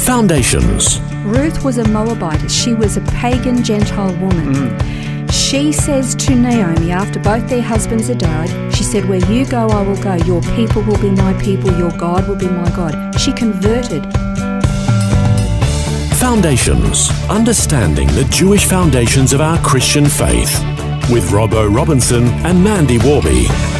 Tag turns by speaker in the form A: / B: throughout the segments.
A: Foundations.
B: Ruth was a Moabite. She was a pagan Gentile woman. Mm. She says to Naomi, after both their husbands had died, she said, Where you go, I will go. Your people will be my people. Your God will be my God. She converted.
A: Foundations. Understanding the Jewish foundations of our Christian faith. With Robbo Robinson and Mandy Warby.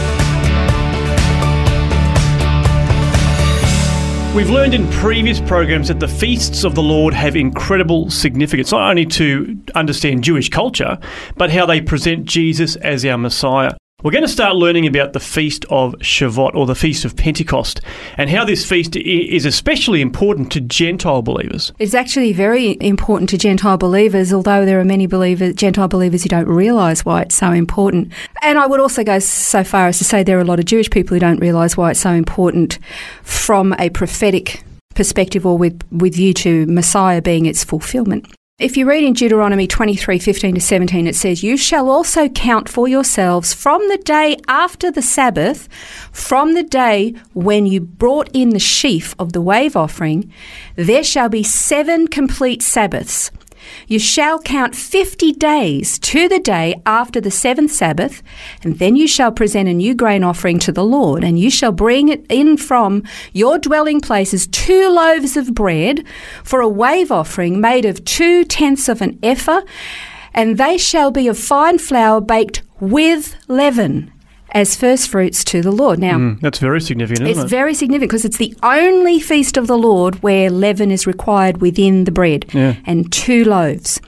C: We've learned in previous programs that the feasts of the Lord have incredible significance, not only to understand Jewish culture, but how they present Jesus as our Messiah. We're going to start learning about the Feast of Shavuot or the Feast of Pentecost and how this feast is especially important to Gentile believers.
B: It's actually very important to Gentile believers, although there are many believers, Gentile believers who don't realise why it's so important. And I would also go so far as to say there are a lot of Jewish people who don't realise why it's so important from a prophetic perspective or with, with view to Messiah being its fulfilment. If you read in Deuteronomy 23 15 to 17, it says, You shall also count for yourselves from the day after the Sabbath, from the day when you brought in the sheaf of the wave offering, there shall be seven complete Sabbaths. You shall count fifty days to the day after the seventh Sabbath, and then you shall present a new grain offering to the Lord, and you shall bring it in from your dwelling places two loaves of bread for a wave offering made of two tenths of an ephah, and they shall be of fine flour baked with leaven as first fruits to the Lord. Now,
C: Mm, that's very significant, isn't
B: it's
C: it?
B: very significant because it's the only feast of the Lord where leaven is required within the bread
C: Yeah.
B: and two loaves.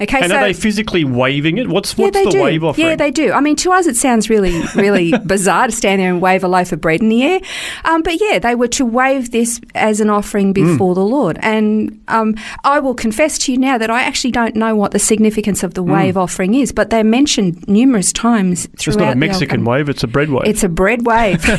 B: Okay,
C: and
B: so
C: are they physically waving it? What's,
B: yeah,
C: what's
B: they
C: the
B: do.
C: wave offering?
B: Yeah, they do. I mean, to us, it sounds really, really bizarre to stand there and wave a loaf of bread in the air. Um, but yeah, they were to wave this as an offering
C: Mm.
B: before the Lord. And um, I will confess to you now that I actually don't know what the significance of the wave offering is, but they're mentioned numerous times throughout
C: It's not a Mexican
B: Covenant.
C: Wave, it's a bread wave.
B: It's a bread wave.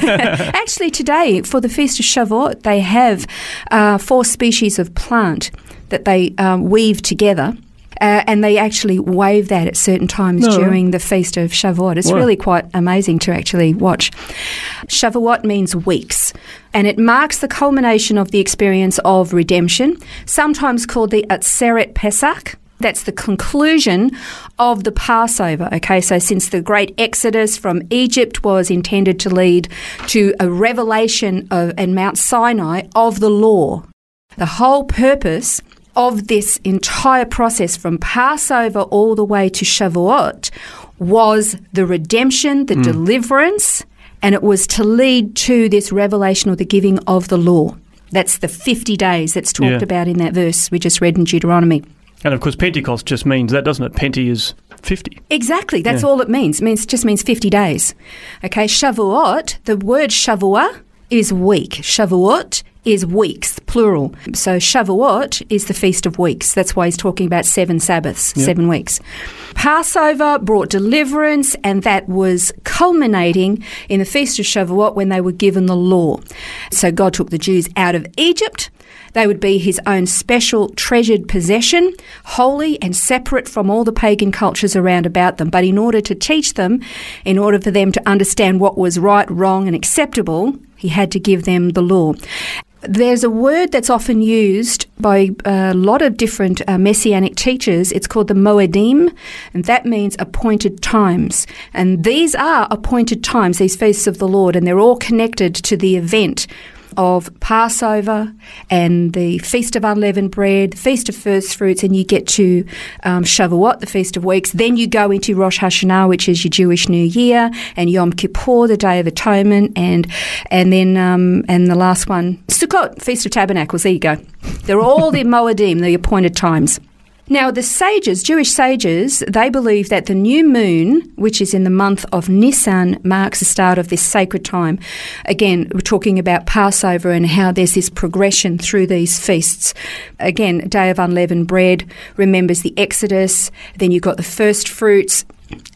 B: Actually, today for the Feast of Shavuot, they have uh, four species of plant that they um, weave together. Uh, and they actually wave that at certain times
C: No.
B: during the Feast of Shavuot. It's
C: Wow.
B: really quite amazing to actually watch. Shavuot means weeks, and it marks the culmination of the experience of redemption, sometimes called the Atzeret Pesach. That's the conclusion of the Passover. Okay, so since the great exodus from Egypt was intended to lead to a revelation of, in Mount Sinai of the law, the whole purpose of this entire process from Passover all the way to Shavuot was the redemption, the mm. deliverance, and it was to lead to this revelation or the giving of the law. That's the 50 days that's talked
C: Yeah.
B: about in that verse we just read in Deuteronomy.
C: And of course, Pentecost just means that, doesn't it? Penti is 50.
B: Exactly, that's
C: Yeah.
B: all it means. It means just means 50 days. Okay, Shavuot, the word Shavua is week. Shavuot is weeks, plural. So Shavuot is the feast of weeks. That's why he's talking about seven Sabbaths, seven weeks. Passover brought deliverance, and that was culminating in the feast of Shavuot when they were given the law. So God took the Jews out of Egypt. They would be his own special treasured possession, holy and separate from all the pagan cultures around about them. But in order to teach them, in order for them to understand what was right, wrong, and acceptable, he had to give them the law. There's a word that's often used by a lot of different uh, messianic teachers. It's called the Moedim, and that means appointed times. And these are appointed times, these feasts of the Lord, and they're all connected to the event of Passover and the Feast of Unleavened Bread, the Feast of First Fruits, and you get to um, Shavuot, the Feast of Weeks. Then you go into Rosh Hashanah, which is your Jewish New Year, and Yom Kippur, the Day of Atonement, and and then um, and the last one, Sukkot, Feast of Tabernacles. There you go. They're all the Moedim, the appointed times. Now, the sages, Jewish sages, they believe that the new moon, which is in the month of Nisan, marks the start of this sacred time. Again, we're talking about Passover and how there's this progression through these feasts. Again, Day of Unleavened Bread remembers the Exodus, then you've got the first fruits,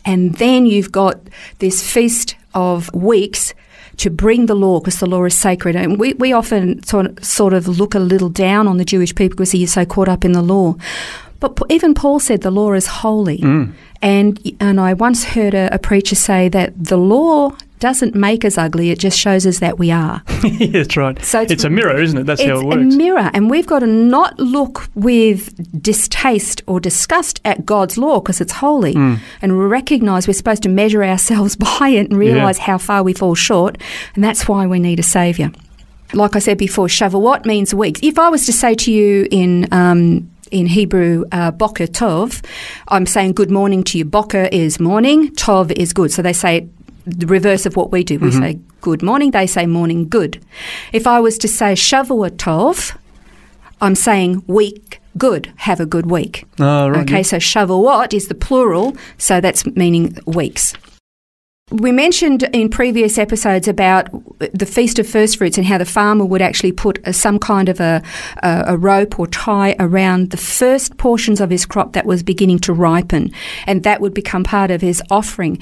B: and then you've got this feast of weeks to bring the law because the law is sacred. And we, we often sort of look a little down on the Jewish people because you're so caught up in the law. But even Paul said the law is holy.
C: Mm.
B: And, and I once heard a, a preacher say that the law doesn't make us ugly, it just shows us that we are.
C: yeah, that's right.
B: So
C: it's,
B: it's-
C: a mirror, isn't it? That's how it works.
B: it's a mirror, and we've got to not look with distaste or disgust at God's law because it's holy,
C: Mm.
B: and recognise we're supposed to measure ourselves by it and realise how far we fall short, and that's why we need a saviour. Like I said before, Shavuot means weeks. If I was to say to you in um, in Hebrew, uh, Boker Tov, I'm saying good morning to you. Boker is morning, Tov is good. So they say the reverse of what we do. We say good morning, they say morning good. If I was to say Shavuot Tov, I'm saying week good, have a good week.
C: Oh, right.
B: Okay, so Shavuot is the plural, so that's meaning weeks. We mentioned in previous episodes about the Feast of First Fruits and how the farmer would actually put a, some kind of a, a, a rope or tie around the first portions of his crop that was beginning to ripen, and that would become part of his offering.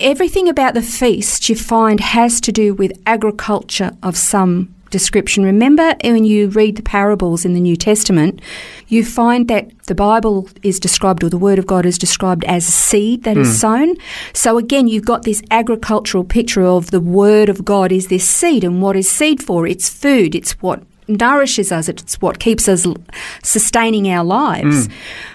B: Everything about the feast you find has to do with agriculture of some description. Remember when you read the parables in the New Testament, you find that the Bible is described, or the Word of God is described as a seed that is hmm. sown. So again, you've got this agricultural picture of the Word of God is this seed. And what is seed for? It's food, it's what nourishes us, it's what keeps us sustaining our lives.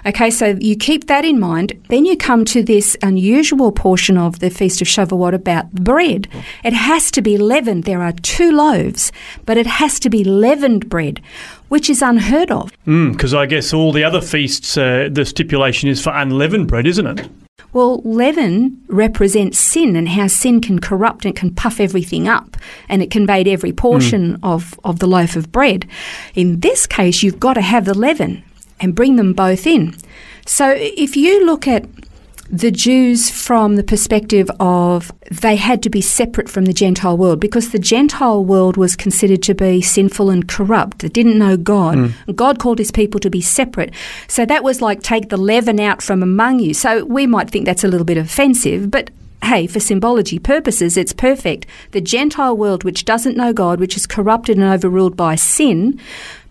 B: Okay, so you keep that in mind. Then you come to this unusual portion of the Feast of Shavuot about bread. It has to be leavened. There are two loaves, but it has to be leavened bread, which is unheard of.
C: Because I guess all the other feasts, uh, the stipulation is for unleavened bread, isn't it?
B: Well, leaven represents sin and how sin can corrupt and can puff everything up, and it conveyed every hmm. portion of, of the loaf of bread. In this case, you've got to have the leaven and bring them both in. So if you look at the Jews from the perspective of they had to be separate from the Gentile world because the Gentile world was considered to be sinful and corrupt. They didn't know God. Hmm. God called his people to be separate. So that was like take the leaven out from among you. So we might think that's a little bit offensive, but hey, for symbology purposes, it's perfect. The Gentile world, which doesn't know God, which is corrupted and overruled by sin,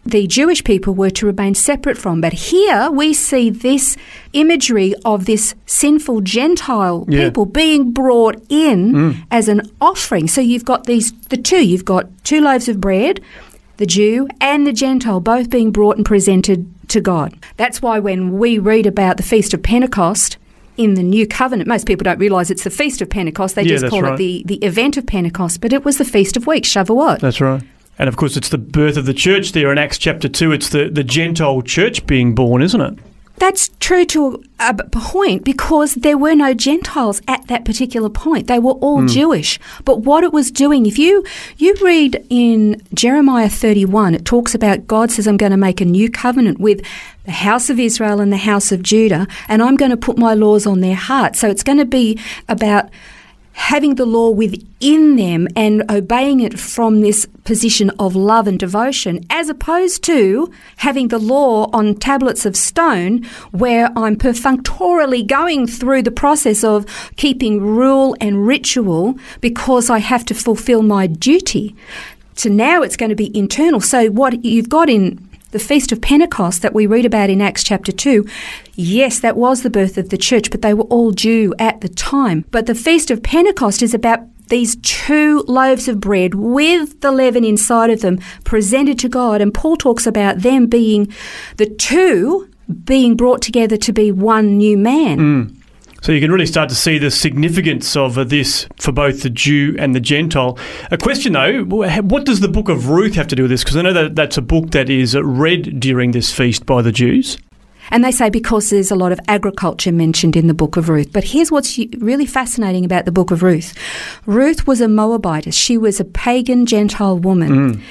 B: the Jewish people were to remain separate from. But here we see this imagery of this sinful Gentile
C: Yeah.
B: people being brought in mm. as an offering. So you've got these, the two, you've got two loaves of bread, the Jew and the Gentile both being brought and presented to God. That's why when we read about the Feast of Pentecost, in the new covenant, most people don't realise it's the Feast of Pentecost. They
C: Yeah,
B: just call
C: right.
B: it the, the event of Pentecost, but it was the Feast of Weeks, Shavuot.
C: That's right. And of course, it's the birth of the church there in Acts chapter 2. It's the, the Gentile church being born, isn't it?
B: That's true to a point because there were no Gentiles at that particular point. They were all hmm. Jewish. But what it was doing, if you you read in Jeremiah 31, it talks about God says, I'm going to make a new covenant with the house of Israel and the house of Judah, and I'm going to put my laws on their heart. So it's going to be about having the law within them and obeying it from this position of love and devotion, as opposed to having the law on tablets of stone where I'm perfunctorily going through the process of keeping rule and ritual because I have to fulfill my duty. So now it's going to be internal. So what you've got in the Feast of Pentecost that we read about in Acts chapter 2, yes, that was the birth of the church, but they were all Jew at the time. But the Feast of Pentecost is about these two loaves of bread with the leaven inside of them presented to God. And Paul talks about them being the two being brought together to be one new man. Mm.
C: So you can really start to see the significance of this for both the Jew and the Gentile. A question though, what does the book of Ruth have to do with this? Because I know that that's a book that is read during this feast by the Jews.
B: And they say because there's a lot of agriculture mentioned in the book of Ruth. But here's what's really fascinating about the book of Ruth Ruth was a Moabitess. She was a pagan Gentile woman. Mm.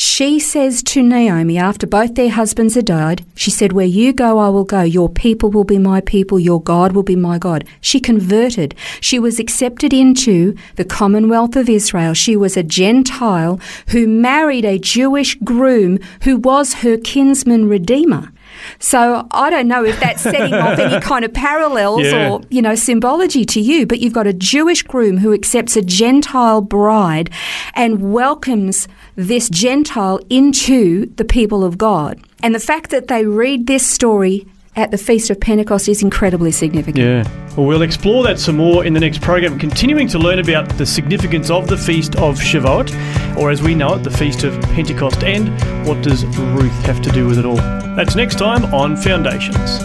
B: She says to Naomi, after both their husbands had died, she said, Where you go, I will go. Your people will be my people. Your God will be my God. She converted. She was accepted into the Commonwealth of Israel. She was a Gentile who married a Jewish groom who was her kinsman redeemer. So I don't know if that's setting off any kind of parallels
C: Yeah.
B: or, you know, symbology to you, but you've got a Jewish groom who accepts a Gentile bride and welcomes this Gentile into the people of God. And the fact that they read this story at the Feast of Pentecost is incredibly significant.
C: Yeah. Well, we'll explore that some more in the next program, continuing to learn about the significance of the Feast of Shavuot, or as we know it, the Feast of Pentecost, and what does Ruth have to do with it all. That's next time on Foundations.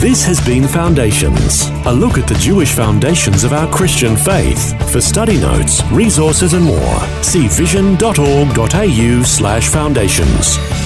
A: This has been Foundations, a look at the Jewish foundations of our Christian faith. For study notes, resources, and more, see vision.org.au slash foundations.